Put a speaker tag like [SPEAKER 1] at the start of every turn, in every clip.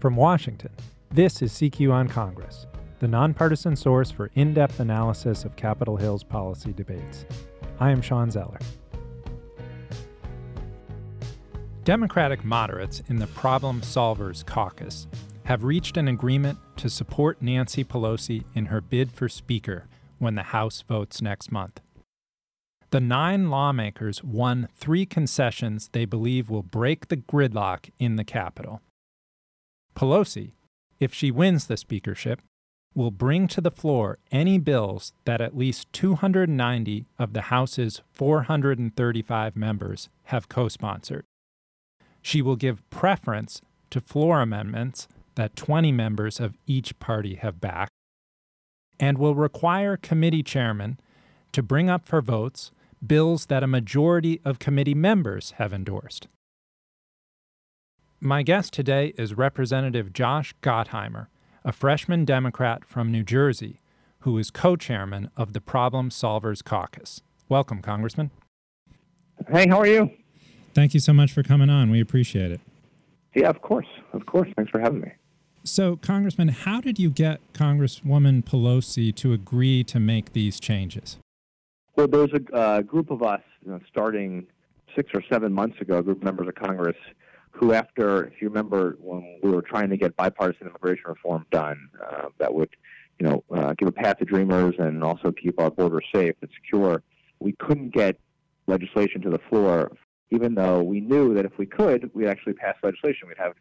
[SPEAKER 1] From Washington, this is CQ on Congress, the nonpartisan source for in depth analysis of Capitol Hill's policy debates. I am Shawn Zeller. Democratic moderates in the Problem Solvers Caucus have reached an agreement to support Nancy Pelosi in her bid for Speaker when the House votes next month. The nine lawmakers won three concessions they believe will break the gridlock in the Capitol. Pelosi, if she wins the speakership, will bring to the floor any bills that at least 290 of the House's 435 members have co sponsored. She will give preference to floor amendments that 20 members of each party have backed, and will require committee chairmen to bring up for votes bills that a majority of committee members have endorsed. My guest today is Representative Josh Gottheimer, a freshman Democrat from New Jersey who is co chairman of the Problem Solvers Caucus. Welcome, Congressman.
[SPEAKER 2] Hey, how are you?
[SPEAKER 1] Thank you so much for coming on. We appreciate it.
[SPEAKER 2] Yeah, of course. Of course. Thanks for having me.
[SPEAKER 1] So, Congressman, how did you get Congresswoman Pelosi to agree to make these changes?
[SPEAKER 2] Well, there was a uh, group of us you know, starting six or seven months ago, a group of members of Congress who, after, if you remember, when we were trying to get bipartisan immigration reform done, uh, that would, you know, uh, give a path to dreamers and also keep our borders safe and secure, we couldn't get legislation to the floor, even though we knew that if we could, we'd actually pass legislation. We'd have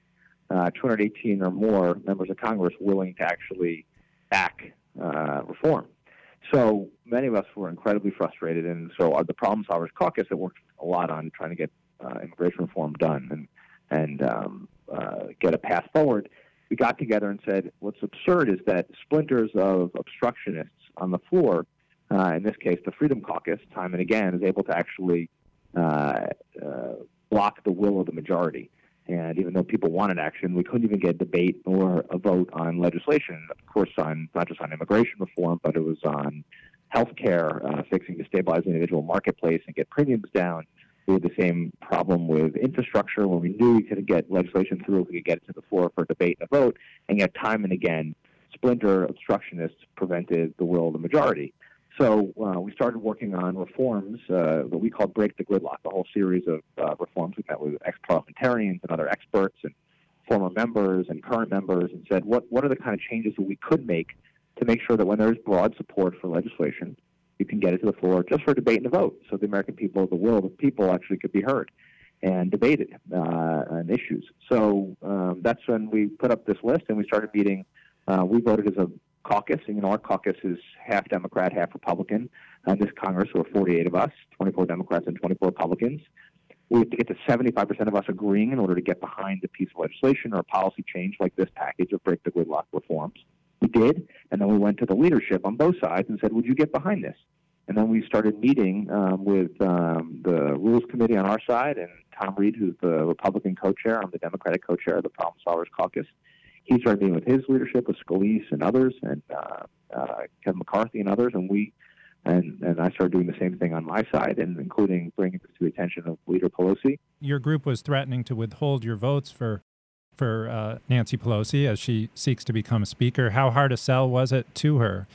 [SPEAKER 2] uh, 218 or more members of Congress willing to actually back uh, reform. So many of us were incredibly frustrated, and so the Problem Solvers Caucus that worked a lot on trying to get uh, immigration reform done. And and um, uh, get a path forward, we got together and said, what's absurd is that splinters of obstructionists on the floor, uh, in this case the Freedom Caucus, time and again, is able to actually uh, uh block the will of the majority. And even though people wanted action, we couldn't even get debate or a vote on legislation. Of course, on not just on immigration reform, but it was on health care, uh, fixing to stabilize the individual marketplace and get premiums down, we had the same problem with infrastructure when we knew we couldn't get legislation through we could get it to the floor for debate and a vote, and yet time and again, splinter obstructionists prevented the will of the majority. So uh, we started working on reforms uh, that we called Break the Gridlock, a whole series of uh, reforms. We met with ex-parliamentarians and other experts and former members and current members and said, what, what are the kind of changes that we could make to make sure that when there's broad support for legislation, you can get it to the floor just for debate and a vote, so the American people, of the world of people, actually could be heard and debated uh, on issues. So um, that's when we put up this list and we started meeting. Uh, we voted as a caucus, and you know our caucus is half Democrat, half Republican. This Congress, there were 48 of us, 24 Democrats and 24 Republicans. We have to get to 75% of us agreeing in order to get behind a piece of legislation or a policy change like this package of break the gridlock reforms. We did, and then we went to the leadership on both sides and said, "Would you get behind this?" And then we started meeting um, with um, the Rules Committee on our side and Tom Reed, who's the Republican co-chair. I'm the Democratic co-chair of the Problem Solvers Caucus. He started meeting with his leadership, with Scalise and others, and uh, uh, Kevin McCarthy and others, and we and, and I started doing the same thing on my side, and including bringing to the attention of Leader Pelosi.
[SPEAKER 1] Your group was threatening to withhold your votes for for uh, Nancy Pelosi as she seeks to become Speaker. How hard a sell was it to her?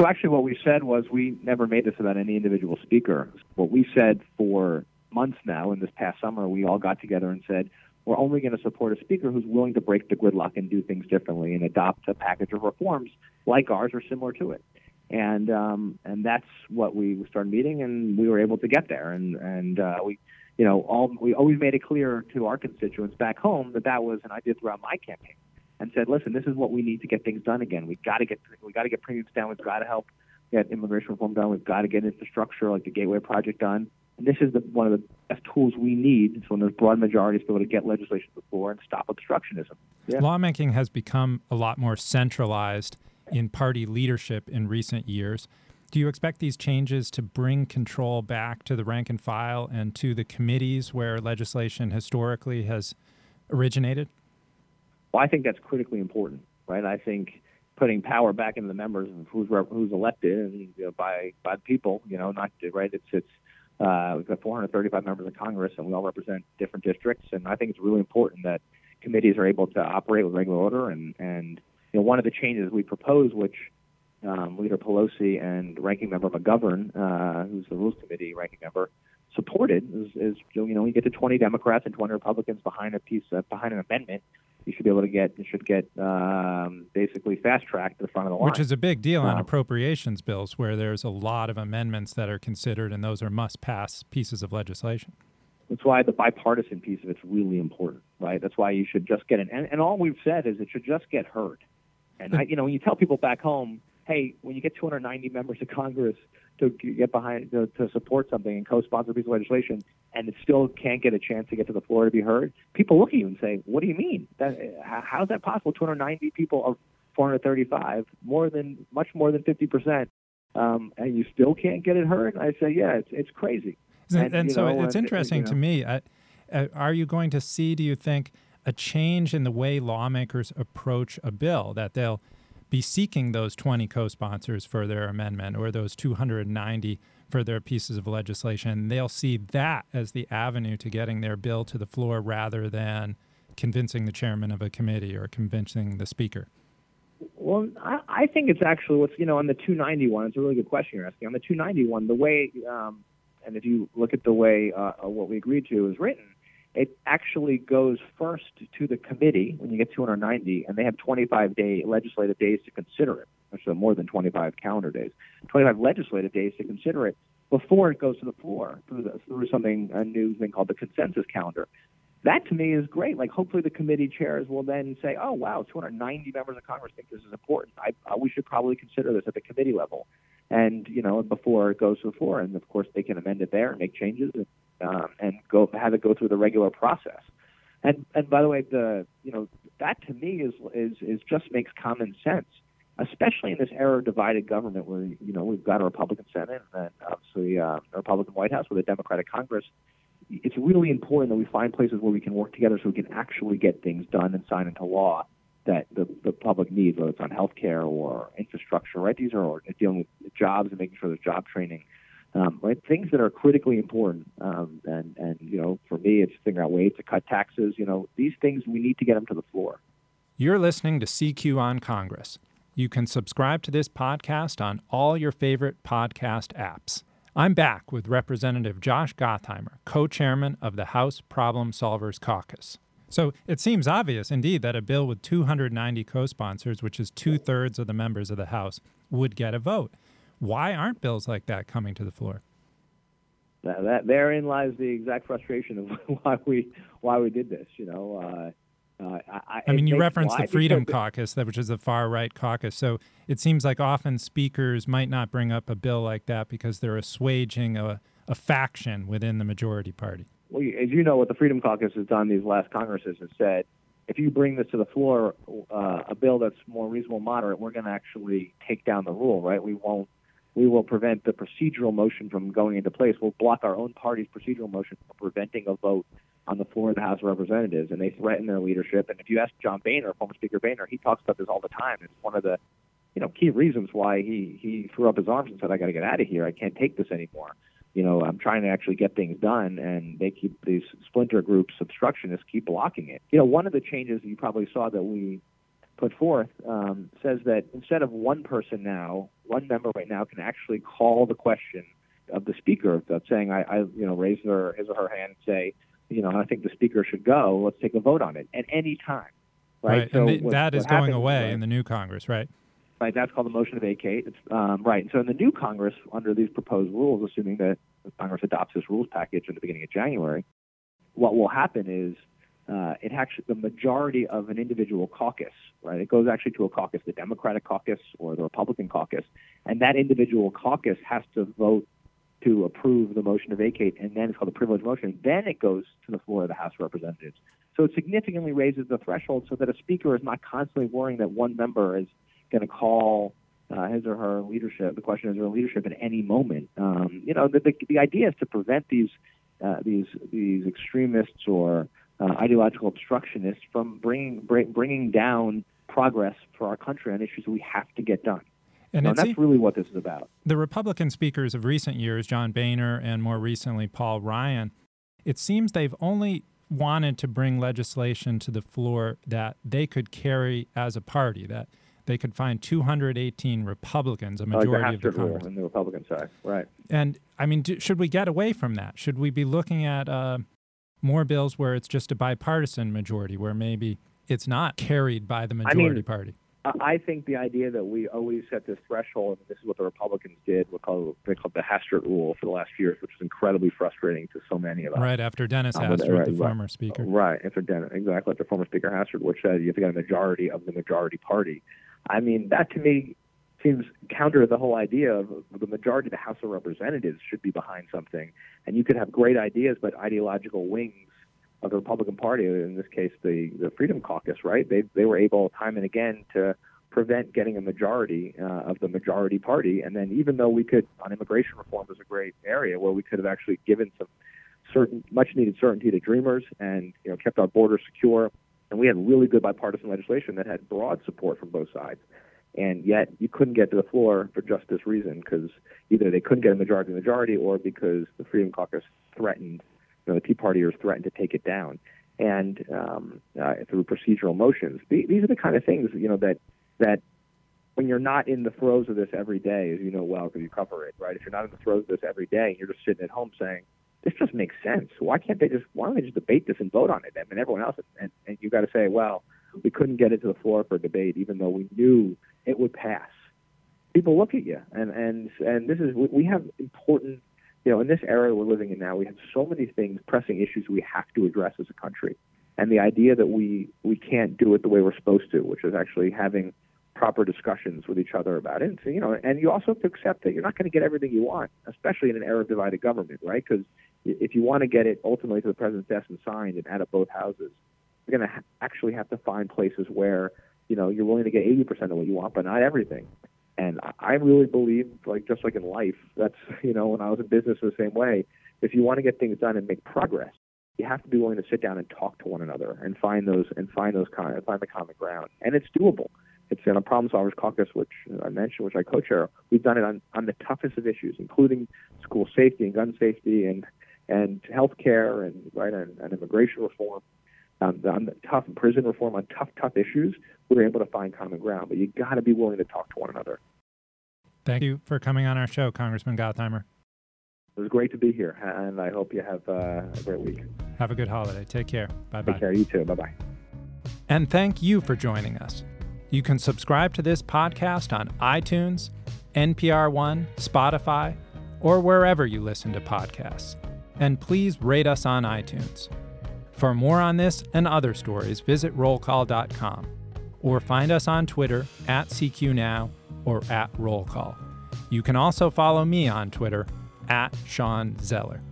[SPEAKER 2] So actually, what we said was we never made this about any individual speaker. What we said for months now, in this past summer, we all got together and said we're only going to support a speaker who's willing to break the gridlock and do things differently and adopt a package of reforms like ours or similar to it. And um, and that's what we started meeting, and we were able to get there. And and uh, we you know, all we always made it clear to our constituents back home that that was, and I did throughout my campaign, and said, listen, this is what we need to get things done again. We've got to get we got to get premiums down. We've got to help get immigration reform done. We've got to get infrastructure like the Gateway Project done. And this is the, one of the best tools we need so when there's broad majorities to be able to get legislation before and stop obstructionism.
[SPEAKER 1] Yeah. Lawmaking has become a lot more centralized in party leadership in recent years. Do you expect these changes to bring control back to the rank and file and to the committees where legislation historically has originated?
[SPEAKER 2] Well, I think that's critically important, right? I think putting power back into the members of who's who's elected and you know, by by the people, you know, not right. It's it's uh, we've got 435 members of Congress, and we all represent different districts, and I think it's really important that committees are able to operate with regular order. And, and you know, one of the changes we propose, which um, Leader Pelosi and Ranking Member McGovern, uh, who's the Rules Committee ranking member, supported is, is you know we get to 20 Democrats and 20 Republicans behind a piece uh, behind an amendment. You should be able to get you should get um, basically fast tracked to the front of the line,
[SPEAKER 1] which is a big deal on appropriations bills where there's a lot of amendments that are considered and those are must pass pieces of legislation.
[SPEAKER 2] That's why the bipartisan piece of it's really important, right? That's why you should just get it. And, and all we've said is it should just get heard. And I, you know, when you tell people back home, hey, when you get 290 members of Congress to get behind to, to support something and co-sponsor a piece of legislation, and it still can't get a chance to get to the floor to be heard, people look at you and say, "What do you mean? That how's that possible? 290 people of 435, more than much more than 50 percent, um, and you still can't get it heard?" I say, "Yeah, it's it's crazy."
[SPEAKER 1] And, and so know, it's interesting you know, to me. Uh, are you going to see? Do you think a change in the way lawmakers approach a bill that they'll be seeking those 20 co-sponsors for their amendment or those 290 for their pieces of legislation. They'll see that as the avenue to getting their bill to the floor rather than convincing the chairman of a committee or convincing the speaker.
[SPEAKER 2] Well, I, I think it's actually what's you know on the 291. It's a really good question you're asking. On the 291, the way um, and if you look at the way uh, what we agreed to is written, it actually goes first to the committee when you get 290, and they have 25 day legislative days to consider it, actually more than 25 calendar days, 25 legislative days to consider it before it goes to the floor through, the, through something a new thing called the consensus calendar. That to me is great. Like hopefully the committee chairs will then say, "Oh wow, 290 members of Congress think this is important. I, uh, we should probably consider this at the committee level." And you know, before it goes to the floor, and of course they can amend it there and make changes. And um, and go have it go through the regular process. And and by the way, the you know that to me is is is just makes common sense, especially in this era of divided government where you know we've got a Republican Senate and then obviously uh, a Republican White House with a Democratic Congress. It's really important that we find places where we can work together so we can actually get things done and sign into law that the, the public needs, whether it's on health care or infrastructure, right? These are dealing with jobs and making sure there's job training um, right? Things that are critically important. Um, and, and, you know, for me, it's figuring out ways to cut taxes. You know, these things, we need to get them to the floor.
[SPEAKER 1] You're listening to CQ on Congress. You can subscribe to this podcast on all your favorite podcast apps. I'm back with Representative Josh Gottheimer, co chairman of the House Problem Solvers Caucus. So it seems obvious, indeed, that a bill with 290 co sponsors, which is two thirds of the members of the House, would get a vote. Why aren't bills like that coming to the floor?
[SPEAKER 2] That, that therein lies the exact frustration of why we why we did this. You know, uh, uh, I,
[SPEAKER 1] I, mean, you referenced the Freedom Caucus, which is a far right caucus. So it seems like often speakers might not bring up a bill like that because they're assuaging a, a faction within the majority party.
[SPEAKER 2] Well, as you know, what the Freedom Caucus has done these last Congresses has said, if you bring this to the floor, uh, a bill that's more reasonable, moderate, we're going to actually take down the rule, right? We won't we will prevent the procedural motion from going into place. We'll block our own party's procedural motion from preventing a vote on the floor of the House of Representatives. And they threaten their leadership. And if you ask John Boehner, former Speaker Boehner, he talks about this all the time. It's one of the you know key reasons why he he threw up his arms and said, "I got to get out of here. I can't take this anymore." You know, I'm trying to actually get things done, and they keep these splinter groups, obstructionists, keep blocking it. You know, one of the changes you probably saw that we put forth um, says that instead of one person now, one member right now can actually call the question of the speaker of saying, I, I you know, raise her, his or her hand and say, you know, I think the speaker should go. Let's take a vote on it at any time. Right.
[SPEAKER 1] right. So and what, that is going away right, in the new Congress, right?
[SPEAKER 2] Right. That's called the motion to vacate. It's, um, right. And so in the new Congress, under these proposed rules, assuming that Congress adopts this rules package at the beginning of January, what will happen is uh, it actually the majority of an individual caucus, right? It goes actually to a caucus, the Democratic caucus or the Republican caucus, and that individual caucus has to vote to approve the motion to vacate, and then it's called the privilege motion. Then it goes to the floor of the House of Representatives. So it significantly raises the threshold so that a speaker is not constantly worrying that one member is going to call uh, his or her leadership, the question is her leadership at any moment. Um, you know, the, the, the idea is to prevent these uh, these these extremists or uh, ideological obstructionists from bringing bring, bringing down progress for our country on issues we have to get done. And, that's really what this is about.
[SPEAKER 1] The Republican speakers of recent years, John Boehner and more recently Paul Ryan, it seems they've only wanted to bring legislation to the floor that they could carry as a party, that they could find 218 Republicans, a majority
[SPEAKER 2] like
[SPEAKER 1] of the Congress.
[SPEAKER 2] in the Republican side, right?
[SPEAKER 1] And I mean, do, should we get away from that? Should we be looking at uh, more bills where it's just a bipartisan majority, where maybe it's not carried by the majority
[SPEAKER 2] I mean,
[SPEAKER 1] party?
[SPEAKER 2] I think the idea that we always set this threshold, and this is what the Republicans did, we call they called the Hastert rule for the last few years, which is incredibly frustrating to so many of us.
[SPEAKER 1] Right after Dennis
[SPEAKER 2] Um,
[SPEAKER 1] Hastert,
[SPEAKER 2] right,
[SPEAKER 1] the
[SPEAKER 2] right.
[SPEAKER 1] former speaker.
[SPEAKER 2] Right, after Den- exactly after former Speaker Hastert, which said you have to get a majority of the majority party. I mean, that to me seems counter to the whole idea of the majority of the House of Representatives should be behind something, and you could have great ideas, but ideological wings of the Republican Party, in this case the the Freedom Caucus, right? They they were able time and again to prevent getting a majority uh, of the majority party, and then even though we could on immigration reform was a great area where we could have actually given some certain much needed certainty to dreamers and you know kept our borders secure and we had really good bipartisan legislation that had broad support from both sides and yet you couldn't get to the floor for just this reason because either they couldn't get a majority majority or because the freedom caucus threatened you know the tea partiers threatened to take it down and um, uh, through procedural motions The- these are the kind of things you know that that when you're not in the throes of this every day, as you know well because you cover it, right? If you're not in the throes of this every day and you're just sitting at home saying, this just makes sense. Why can't they just, why don't they just debate this and vote on it? I mean, everyone else, and, and you got to say, well, we couldn't get it to the floor for debate, even though we knew it would pass. People look at you, and and and this is we- have important, you know, in this era we're living in now, we have so many things, pressing issues we have to address as a country, and the idea that we we can't do it the way we're supposed to, which is actually having proper discussions with each other about it. And so, you know, and you also have to accept that you're not going to get everything you want, especially in an era of divided government, right? Because if you want to get it ultimately to the president's desk and signed and out of both houses, you're going to ha- actually have to find places where you know you're willing to get 80% of what you want, but not everything. And I- really believe, like just like in life, that's you know when I was in business the same way. If you want to get things done and make progress, you have to be willing to sit down and talk to one another and find those and find those kind find the common ground. And it's doable. It's in a Problem Solvers Caucus, which I mentioned, which I co-chair. We've done it on, on the toughest of issues, including school safety and gun safety and and health care and right and, and immigration reform. Um, on the tough prison reform on tough, tough issues, we're able to find common ground. But you got to be willing to talk to one another.
[SPEAKER 1] Thank you for coming on our show, Congressman Gottheimer.
[SPEAKER 2] It was great to be here, and I hope you have uh, a great week.
[SPEAKER 1] Have a good holiday. Take care. Bye bye.
[SPEAKER 2] Take care. You too. Bye bye.
[SPEAKER 1] And thank you for joining us. You can subscribe to this podcast on iTunes, NPR One, Spotify, or wherever you listen to podcasts. And please rate us on iTunes. For more on this and other stories, visit rollcall.com or find us on Twitter at CQNow or at Rollcall. You can also follow me on Twitter at Shawn Zeller.